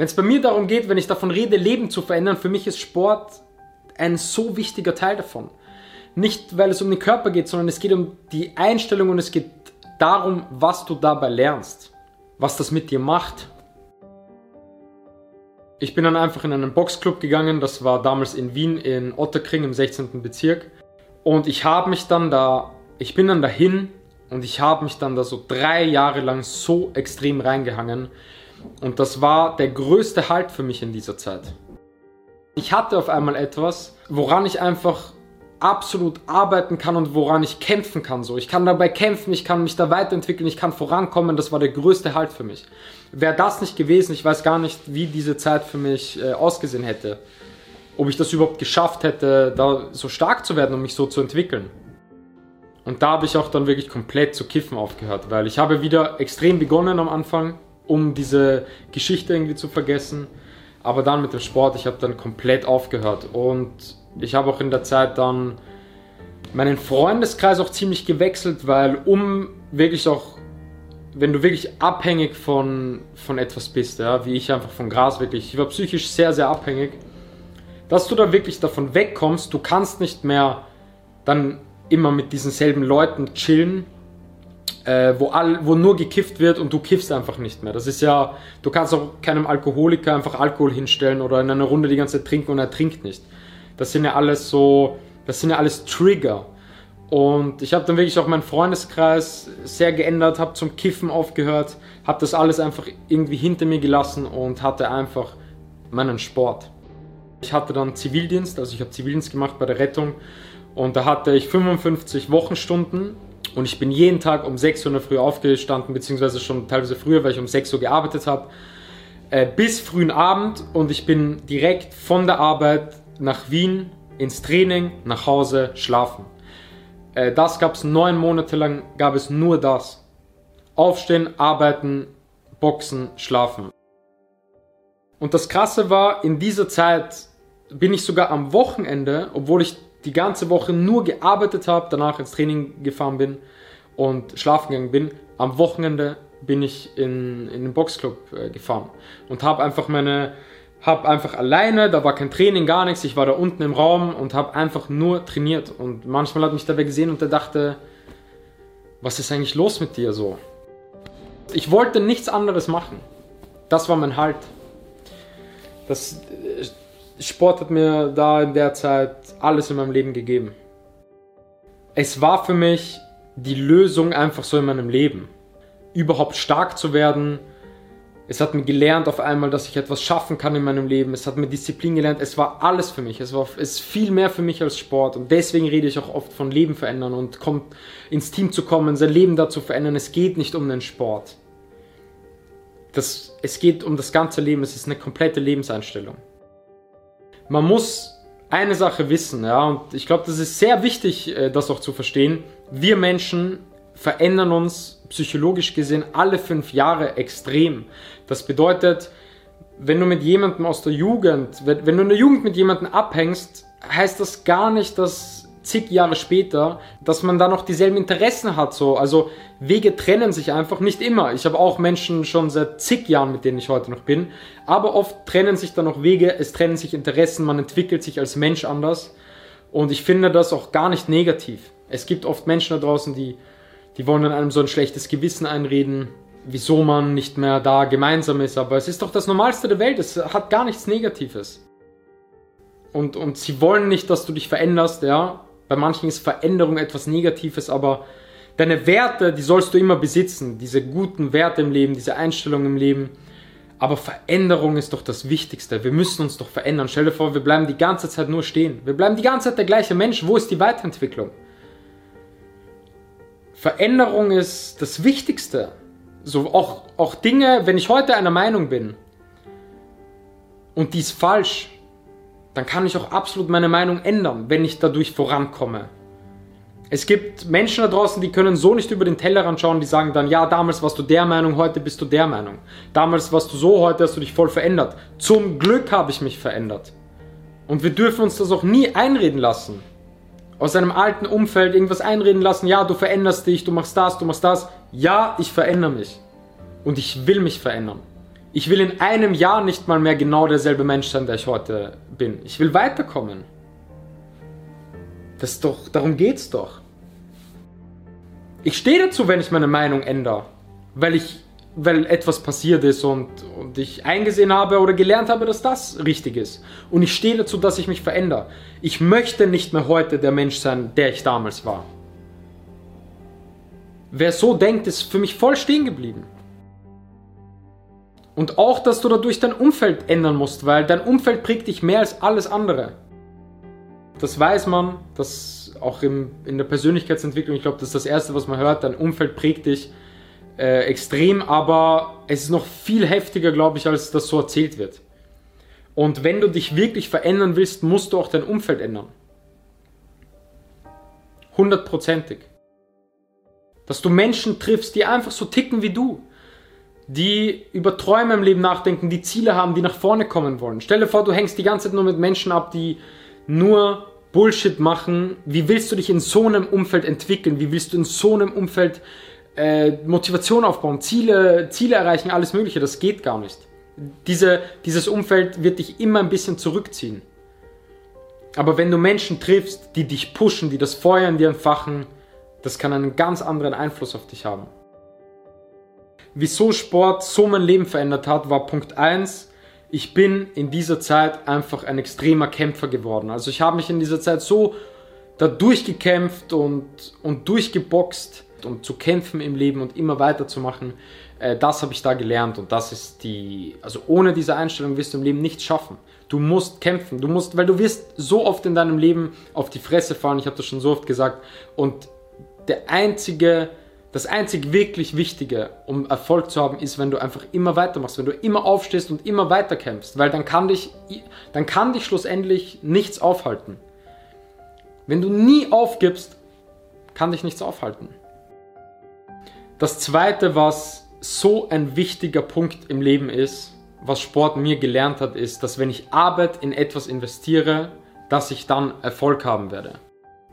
Wenn es bei mir darum geht, wenn ich davon rede, Leben zu verändern, für mich ist Sport ein so wichtiger Teil davon. Nicht, weil es um den Körper geht, sondern es geht um die Einstellung und es geht darum, was du dabei lernst, was das mit dir macht. Ich bin dann einfach in einen Boxclub gegangen, das war damals in Wien in Otterkring im 16. Bezirk. Und ich habe mich dann da, ich bin dann dahin und ich habe mich dann da so drei Jahre lang so extrem reingehangen. Und das war der größte Halt für mich in dieser Zeit. Ich hatte auf einmal etwas, woran ich einfach absolut arbeiten kann und woran ich kämpfen kann. So, ich kann dabei kämpfen, ich kann mich da weiterentwickeln, ich kann vorankommen. Das war der größte Halt für mich. Wäre das nicht gewesen, ich weiß gar nicht, wie diese Zeit für mich äh, ausgesehen hätte. Ob ich das überhaupt geschafft hätte, da so stark zu werden und mich so zu entwickeln. Und da habe ich auch dann wirklich komplett zu kiffen aufgehört, weil ich habe wieder extrem begonnen am Anfang, um diese Geschichte irgendwie zu vergessen. Aber dann mit dem Sport, ich habe dann komplett aufgehört. Und ich habe auch in der Zeit dann meinen Freundeskreis auch ziemlich gewechselt, weil um wirklich auch, wenn du wirklich abhängig von, von etwas bist, ja, wie ich einfach von Gras wirklich, ich war psychisch sehr, sehr abhängig, dass du da wirklich davon wegkommst, du kannst nicht mehr dann immer mit diesen selben Leuten chillen, äh, wo, all, wo nur gekifft wird und du kiffst einfach nicht mehr. Das ist ja, du kannst auch keinem Alkoholiker einfach Alkohol hinstellen oder in einer Runde die ganze Zeit trinken und er trinkt nicht. Das sind ja alles so, das sind ja alles Trigger. Und ich habe dann wirklich auch meinen Freundeskreis sehr geändert, habe zum Kiffen aufgehört, habe das alles einfach irgendwie hinter mir gelassen und hatte einfach meinen Sport. Ich hatte dann Zivildienst, also ich habe Zivildienst gemacht bei der Rettung und da hatte ich 55 Wochenstunden und ich bin jeden Tag um 6 Uhr in der Früh aufgestanden, beziehungsweise schon teilweise früher, weil ich um 6 Uhr gearbeitet habe, äh, bis frühen Abend und ich bin direkt von der Arbeit nach Wien ins Training, nach Hause, schlafen. Äh, das gab es neun Monate lang, gab es nur das. Aufstehen, arbeiten, boxen, schlafen. Und das Krasse war, in dieser Zeit bin ich sogar am Wochenende, obwohl ich die ganze Woche nur gearbeitet habe, danach ins Training gefahren bin und schlafen gegangen bin, am Wochenende bin ich in, in den Boxclub äh, gefahren und habe einfach meine, habe einfach alleine, da war kein Training, gar nichts, ich war da unten im Raum und habe einfach nur trainiert und manchmal hat mich dabei gesehen und er dachte, was ist eigentlich los mit dir so? Ich wollte nichts anderes machen. Das war mein Halt. Das, Sport hat mir da in der Zeit alles in meinem Leben gegeben. Es war für mich die Lösung einfach so in meinem Leben. Überhaupt stark zu werden. Es hat mir gelernt auf einmal, dass ich etwas schaffen kann in meinem Leben. Es hat mir Disziplin gelernt. Es war alles für mich. Es war es ist viel mehr für mich als Sport. Und deswegen rede ich auch oft von Leben verändern und kommt ins Team zu kommen, sein Leben da zu verändern. Es geht nicht um den Sport. Das, es geht um das ganze Leben. Es ist eine komplette Lebenseinstellung man muss eine Sache wissen, ja, und ich glaube, das ist sehr wichtig, äh, das auch zu verstehen. Wir Menschen verändern uns psychologisch gesehen alle fünf Jahre extrem. Das bedeutet, wenn du mit jemandem aus der Jugend, wenn du in der Jugend mit jemandem abhängst, heißt das gar nicht, dass zig Jahre später, dass man da noch dieselben Interessen hat. So. Also Wege trennen sich einfach nicht immer. Ich habe auch Menschen schon seit zig Jahren, mit denen ich heute noch bin. Aber oft trennen sich dann noch Wege, es trennen sich Interessen, man entwickelt sich als Mensch anders. Und ich finde das auch gar nicht negativ. Es gibt oft Menschen da draußen, die, die wollen dann einem so ein schlechtes Gewissen einreden, wieso man nicht mehr da gemeinsam ist. Aber es ist doch das Normalste der Welt. Es hat gar nichts Negatives. Und, und sie wollen nicht, dass du dich veränderst, ja. Bei manchen ist Veränderung etwas Negatives, aber deine Werte, die sollst du immer besitzen. Diese guten Werte im Leben, diese Einstellung im Leben. Aber Veränderung ist doch das Wichtigste. Wir müssen uns doch verändern. Stell dir vor, wir bleiben die ganze Zeit nur stehen. Wir bleiben die ganze Zeit der gleiche Mensch. Wo ist die Weiterentwicklung? Veränderung ist das Wichtigste. So auch, auch Dinge, wenn ich heute einer Meinung bin und die ist falsch, dann kann ich auch absolut meine Meinung ändern, wenn ich dadurch vorankomme. Es gibt Menschen da draußen, die können so nicht über den Tellerrand schauen, die sagen dann, ja, damals warst du der Meinung, heute bist du der Meinung. Damals warst du so, heute hast du dich voll verändert. Zum Glück habe ich mich verändert. Und wir dürfen uns das auch nie einreden lassen. Aus einem alten Umfeld irgendwas einreden lassen, ja, du veränderst dich, du machst das, du machst das. Ja, ich verändere mich. Und ich will mich verändern. Ich will in einem Jahr nicht mal mehr genau derselbe Mensch sein, der ich heute bin. Ich will weiterkommen. Das ist doch, darum geht's doch. Ich stehe dazu, wenn ich meine Meinung ändere, weil ich, weil etwas passiert ist und, und ich eingesehen habe oder gelernt habe, dass das richtig ist. Und ich stehe dazu, dass ich mich verändere. Ich möchte nicht mehr heute der Mensch sein, der ich damals war. Wer so denkt, ist für mich voll stehen geblieben. Und auch, dass du dadurch dein Umfeld ändern musst, weil dein Umfeld prägt dich mehr als alles andere. Das weiß man, das auch im, in der Persönlichkeitsentwicklung, ich glaube, das ist das Erste, was man hört, dein Umfeld prägt dich äh, extrem, aber es ist noch viel heftiger, glaube ich, als das so erzählt wird. Und wenn du dich wirklich verändern willst, musst du auch dein Umfeld ändern. Hundertprozentig. Dass du Menschen triffst, die einfach so ticken wie du die über Träume im Leben nachdenken, die Ziele haben, die nach vorne kommen wollen. Stell dir vor, du hängst die ganze Zeit nur mit Menschen ab, die nur Bullshit machen. Wie willst du dich in so einem Umfeld entwickeln? Wie willst du in so einem Umfeld äh, Motivation aufbauen, Ziele, Ziele erreichen, alles Mögliche? Das geht gar nicht. Diese, dieses Umfeld wird dich immer ein bisschen zurückziehen. Aber wenn du Menschen triffst, die dich pushen, die das Feuer in dir entfachen, das kann einen ganz anderen Einfluss auf dich haben wieso Sport so mein Leben verändert hat, war Punkt 1. Ich bin in dieser Zeit einfach ein extremer Kämpfer geworden. Also ich habe mich in dieser Zeit so da durchgekämpft und, und durchgeboxt und zu kämpfen im Leben und immer weiterzumachen. Äh, das habe ich da gelernt und das ist die, also ohne diese Einstellung wirst du im Leben nichts schaffen. Du musst kämpfen, du musst, weil du wirst so oft in deinem Leben auf die Fresse fallen, ich habe das schon so oft gesagt und der einzige das einzig wirklich Wichtige, um Erfolg zu haben, ist, wenn du einfach immer weitermachst, wenn du immer aufstehst und immer weiter kämpfst, weil dann kann dich, dann kann dich schlussendlich nichts aufhalten. Wenn du nie aufgibst, kann dich nichts aufhalten. Das zweite, was so ein wichtiger Punkt im Leben ist, was Sport mir gelernt hat, ist, dass wenn ich Arbeit in etwas investiere, dass ich dann Erfolg haben werde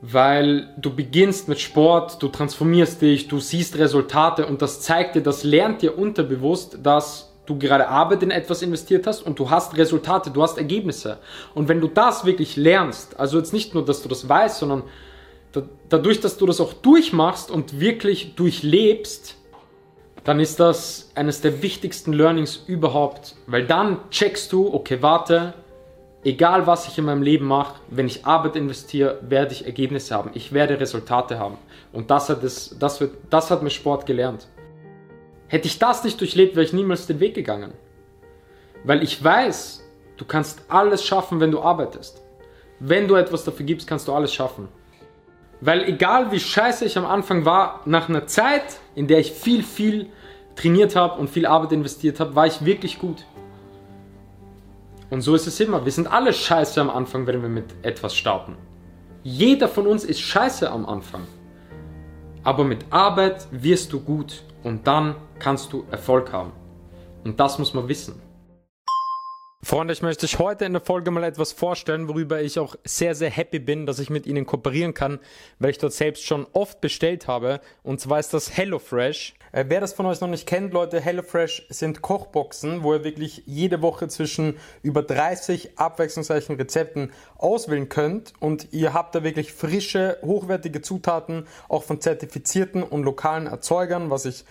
weil du beginnst mit Sport, du transformierst dich, du siehst Resultate und das zeigt dir, das lernt dir unterbewusst, dass du gerade Arbeit in etwas investiert hast und du hast Resultate, du hast Ergebnisse. Und wenn du das wirklich lernst, also jetzt nicht nur, dass du das weißt, sondern dadurch, dass du das auch durchmachst und wirklich durchlebst, dann ist das eines der wichtigsten Learnings überhaupt, weil dann checkst du, okay, warte, egal was ich in meinem Leben mache, wenn ich Arbeit investiere, werde ich Ergebnisse haben. Ich werde Resultate haben. Und das hat, es, das, wird, das hat mir Sport gelernt. Hätte ich das nicht durchlebt, wäre ich niemals den Weg gegangen. Weil ich weiß, du kannst alles schaffen, wenn du arbeitest. Wenn du etwas dafür gibst, kannst du alles schaffen. Weil egal wie scheiße ich am Anfang war, nach einer Zeit, in der ich viel, viel trainiert habe und viel Arbeit investiert habe, war ich wirklich gut. Und so ist es immer. Wir sind alle scheiße am Anfang, wenn wir mit etwas starten. Jeder von uns ist scheiße am Anfang. Aber mit Arbeit wirst du gut und dann kannst du Erfolg haben. Und das muss man wissen. Freunde, ich möchte euch heute in der Folge mal etwas vorstellen, worüber ich auch sehr, sehr happy bin, dass ich mit Ihnen kooperieren kann, weil ich dort selbst schon oft bestellt habe. Und zwar ist das HelloFresh. Äh, wer das von euch noch nicht kennt, Leute, HelloFresh sind Kochboxen, wo ihr wirklich jede Woche zwischen über 30 abwechslungsreichen Rezepten auswählen könnt. Und ihr habt da wirklich frische, hochwertige Zutaten, auch von zertifizierten und lokalen Erzeugern, was ich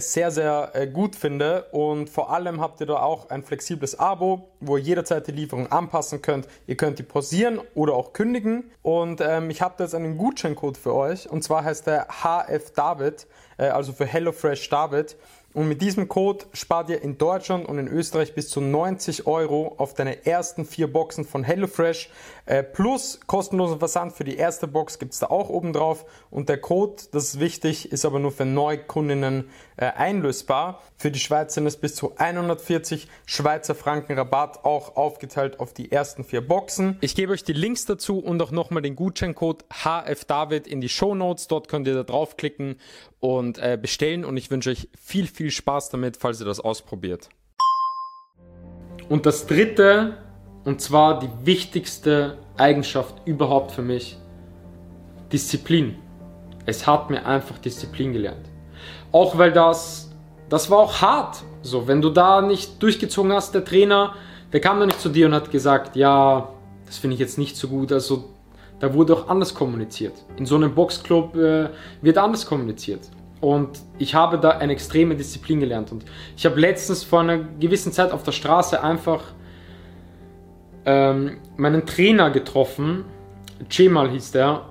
sehr, sehr äh, gut finde. Und vor allem habt ihr da auch ein flexibles Abo, wo ihr jederzeit die Lieferung anpassen könnt. Ihr könnt die pausieren oder auch kündigen. Und ähm, ich habe da jetzt einen Gutscheincode für euch. Und zwar heißt der HF David, äh, also für HelloFresh David. Und mit diesem Code spart ihr in Deutschland und in Österreich bis zu 90 Euro auf deine ersten vier Boxen von HelloFresh. Äh, plus kostenlosen Versand für die erste Box gibt es da auch oben drauf. Und der Code, das ist wichtig, ist aber nur für Neukundinnen äh, einlösbar. Für die Schweiz sind es bis zu 140 Schweizer Franken Rabatt, auch aufgeteilt auf die ersten vier Boxen. Ich gebe euch die Links dazu und auch nochmal den Gutscheincode HFDavid in die Show Notes. Dort könnt ihr da draufklicken und äh, bestellen. Und ich wünsche euch viel, viel Spaß damit, falls ihr das ausprobiert. Und das dritte, und zwar die wichtigste Eigenschaft überhaupt für mich, Disziplin. Es hat mir einfach Disziplin gelernt. Auch weil das das war auch hart. So, wenn du da nicht durchgezogen hast, der Trainer, der kam dann nicht zu dir und hat gesagt, ja, das finde ich jetzt nicht so gut. Also da wurde auch anders kommuniziert. In so einem Boxclub äh, wird anders kommuniziert. Und ich habe da eine extreme Disziplin gelernt. Und ich habe letztens vor einer gewissen Zeit auf der Straße einfach ähm, meinen Trainer getroffen. Cemal hieß der.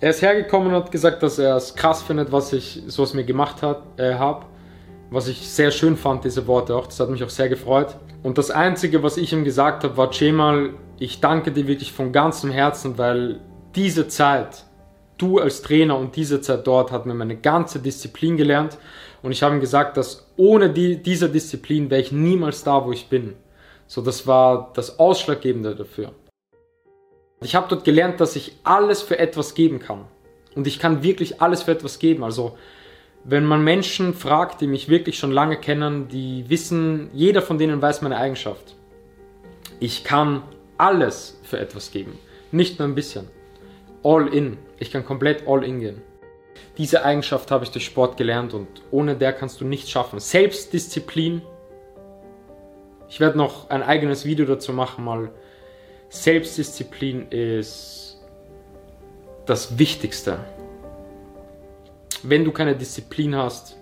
Er ist hergekommen und hat gesagt, dass er es krass findet, was ich so aus mir gemacht äh, habe. Was ich sehr schön fand, diese Worte auch. Das hat mich auch sehr gefreut. Und das Einzige, was ich ihm gesagt habe, war, Cemal, ich danke dir wirklich von ganzem Herzen, weil diese Zeit, du als Trainer und diese Zeit dort hat mir meine ganze Disziplin gelernt. Und ich habe ihm gesagt, dass ohne die, diese Disziplin wäre ich niemals da, wo ich bin. So, das war das Ausschlaggebende dafür. Ich habe dort gelernt, dass ich alles für etwas geben kann. Und ich kann wirklich alles für etwas geben. Also, wenn man Menschen fragt, die mich wirklich schon lange kennen, die wissen, jeder von denen weiß meine Eigenschaft. Ich kann alles für etwas geben. Nicht nur ein bisschen. All in. Ich kann komplett all in gehen. Diese Eigenschaft habe ich durch Sport gelernt und ohne der kannst du nichts schaffen. Selbstdisziplin ich werde noch ein eigenes Video dazu machen, mal. Selbstdisziplin ist das Wichtigste. Wenn du keine Disziplin hast,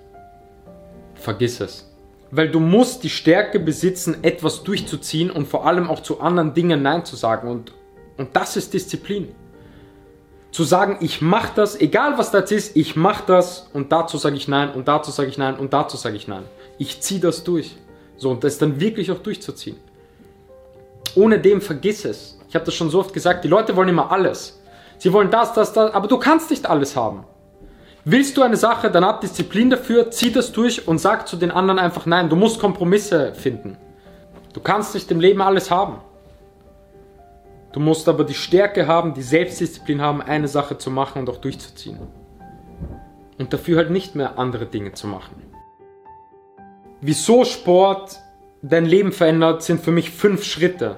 vergiss es. Weil du musst die Stärke besitzen, etwas durchzuziehen und vor allem auch zu anderen Dingen Nein zu sagen. Und, und das ist Disziplin. Zu sagen, ich mache das, egal was das ist, ich mache das und dazu sage ich Nein und dazu sage ich Nein und dazu sage ich Nein. Ich ziehe das durch. So, und das dann wirklich auch durchzuziehen. Ohne dem vergiss es. Ich habe das schon so oft gesagt, die Leute wollen immer alles. Sie wollen das, das, das, aber du kannst nicht alles haben. Willst du eine Sache, dann hab Disziplin dafür, zieh das durch und sag zu den anderen einfach nein. Du musst Kompromisse finden. Du kannst nicht im Leben alles haben. Du musst aber die Stärke haben, die Selbstdisziplin haben, eine Sache zu machen und auch durchzuziehen. Und dafür halt nicht mehr andere Dinge zu machen wieso Sport dein Leben verändert, sind für mich fünf Schritte.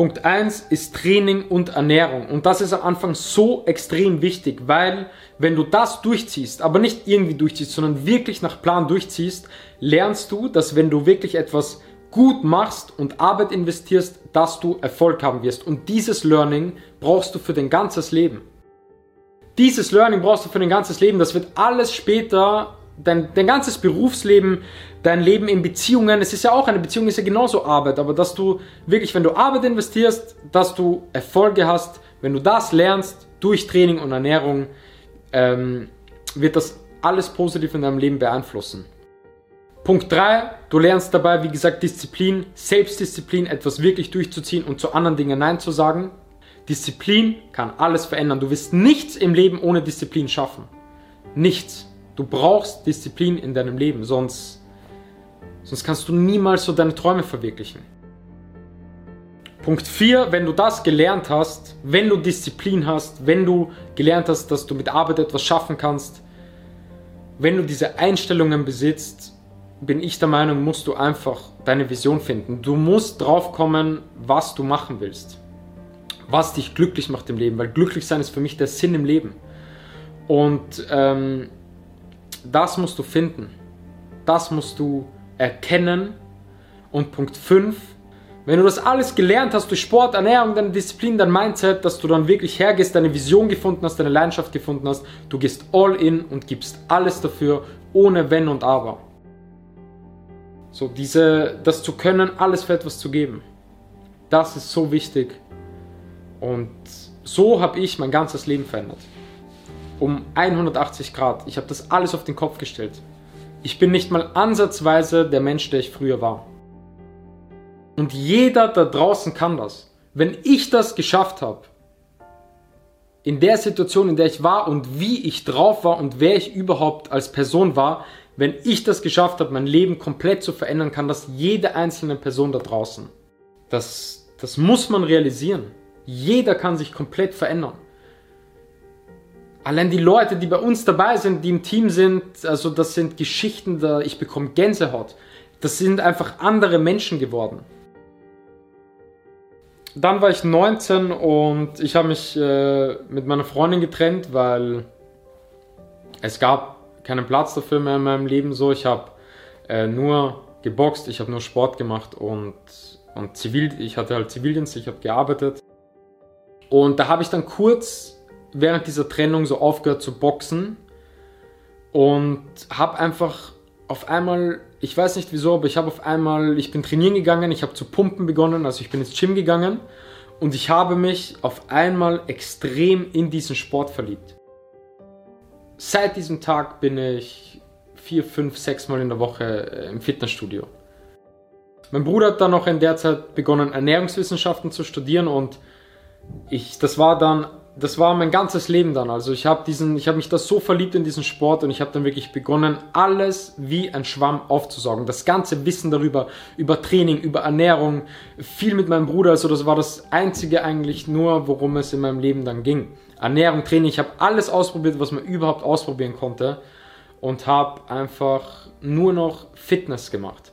Punkt 1 ist Training und Ernährung. Und das ist am Anfang so extrem wichtig, weil wenn du das durchziehst, aber nicht irgendwie durchziehst, sondern wirklich nach Plan durchziehst, lernst du, dass wenn du wirklich etwas gut machst und Arbeit investierst, dass du Erfolg haben wirst. Und dieses Learning brauchst du für dein ganzes Leben. Dieses Learning brauchst du für dein ganzes Leben. Das wird alles später dein, dein ganzes Berufsleben, dein Leben in Beziehungen, es ist ja auch eine Beziehung, ist ja genauso Arbeit, aber dass du wirklich, wenn du Arbeit investierst, dass du Erfolge hast, wenn du das lernst durch Training und Ernährung, ähm, wird das alles positiv in deinem Leben beeinflussen. Punkt 3, du lernst dabei, wie gesagt, Disziplin, Selbstdisziplin, etwas wirklich durchzuziehen und zu anderen Dingen Nein zu sagen. Disziplin kann alles verändern. Du wirst nichts im Leben ohne Disziplin schaffen. Nichts. Du brauchst Disziplin in deinem Leben, sonst, sonst kannst du niemals so deine Träume verwirklichen. Punkt 4, wenn du das gelernt hast, wenn du Disziplin hast, wenn du gelernt hast, dass du mit Arbeit etwas schaffen kannst, wenn du diese Einstellungen besitzt, bin ich der Meinung, musst du einfach deine Vision finden. Du musst drauf kommen, was du machen willst. Was dich glücklich macht im Leben, weil glücklich sein ist für mich der Sinn im Leben. Und ähm, das musst du finden. Das musst du erkennen. Und Punkt 5, wenn du das alles gelernt hast durch Sport, Ernährung, deine Disziplin, dein Mindset, dass du dann wirklich hergehst, deine Vision gefunden hast, deine Leidenschaft gefunden hast, du gehst all in und gibst alles dafür, ohne Wenn und Aber. So, diese, das zu können, alles für etwas zu geben. Das ist so wichtig. Und so habe ich mein ganzes Leben verändert um 180 Grad. Ich habe das alles auf den Kopf gestellt. Ich bin nicht mal ansatzweise der Mensch, der ich früher war. Und jeder da draußen kann das. Wenn ich das geschafft habe, in der Situation, in der ich war und wie ich drauf war und wer ich überhaupt als Person war, wenn ich das geschafft habe, mein Leben komplett zu verändern, kann das jede einzelne Person da draußen. Das, das muss man realisieren. Jeder kann sich komplett verändern. Allein die Leute, die bei uns dabei sind, die im Team sind, also das sind Geschichten, da ich bekomme Gänsehaut. Das sind einfach andere Menschen geworden. Dann war ich 19 und ich habe mich äh, mit meiner Freundin getrennt, weil es gab keinen Platz dafür mehr in meinem Leben. So, ich habe äh, nur geboxt, ich habe nur Sport gemacht und, und Zivil, ich hatte halt Zivildienst, ich habe gearbeitet. Und da habe ich dann kurz während dieser Trennung so aufgehört zu boxen und habe einfach auf einmal, ich weiß nicht wieso, aber ich habe auf einmal, ich bin trainieren gegangen, ich habe zu pumpen begonnen, also ich bin ins Gym gegangen und ich habe mich auf einmal extrem in diesen Sport verliebt. Seit diesem Tag bin ich vier, fünf, sechs Mal in der Woche äh, im Fitnessstudio. Mein Bruder hat dann noch in der Zeit begonnen, Ernährungswissenschaften zu studieren und ich, das war dann das war mein ganzes Leben dann. Also ich habe diesen, mich da so verliebt in diesen Sport und ich habe dann wirklich begonnen, alles wie ein Schwamm aufzusaugen. Das ganze Wissen darüber, über Training, über Ernährung, viel mit meinem Bruder. Also das war das einzige eigentlich nur, worum es in meinem Leben dann ging. Ernährung, Training. Ich habe alles ausprobiert, was man überhaupt ausprobieren konnte und habe einfach nur noch Fitness gemacht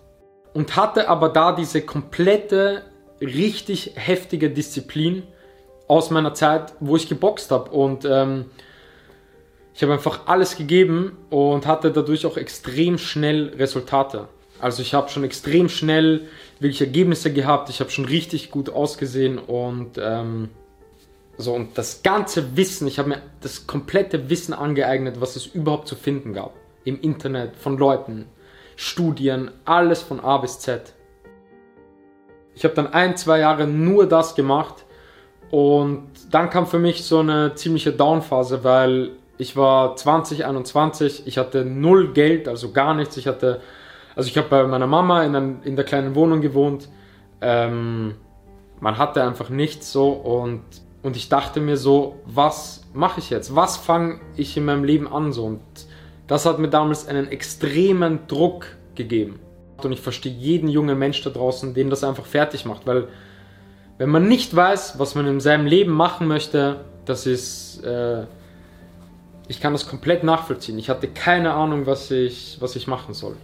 und hatte aber da diese komplette richtig heftige Disziplin aus meiner Zeit, wo ich geboxt habe. Und ähm, ich habe einfach alles gegeben und hatte dadurch auch extrem schnell Resultate. Also ich habe schon extrem schnell wirklich Ergebnisse gehabt. Ich habe schon richtig gut ausgesehen und ähm, so und das ganze Wissen, ich habe mir das komplette Wissen angeeignet, was es überhaupt zu finden gab im Internet von Leuten, Studien, alles von A bis Z. Ich habe dann ein, zwei Jahre nur das gemacht und dann kam für mich so eine ziemliche Downphase, weil ich war 2021, ich hatte null Geld, also gar nichts. Ich hatte, also ich habe bei meiner Mama in, ein, in der kleinen Wohnung gewohnt. Ähm, man hatte einfach nichts so und, und ich dachte mir so, was mache ich jetzt? Was fange ich in meinem Leben an so? Und das hat mir damals einen extremen Druck gegeben. Und ich verstehe jeden jungen Mensch da draußen, den das einfach fertig macht, weil wenn man nicht weiß, was man in seinem Leben machen möchte, das ist, äh, ich kann das komplett nachvollziehen. Ich hatte keine Ahnung, was ich, was ich machen soll.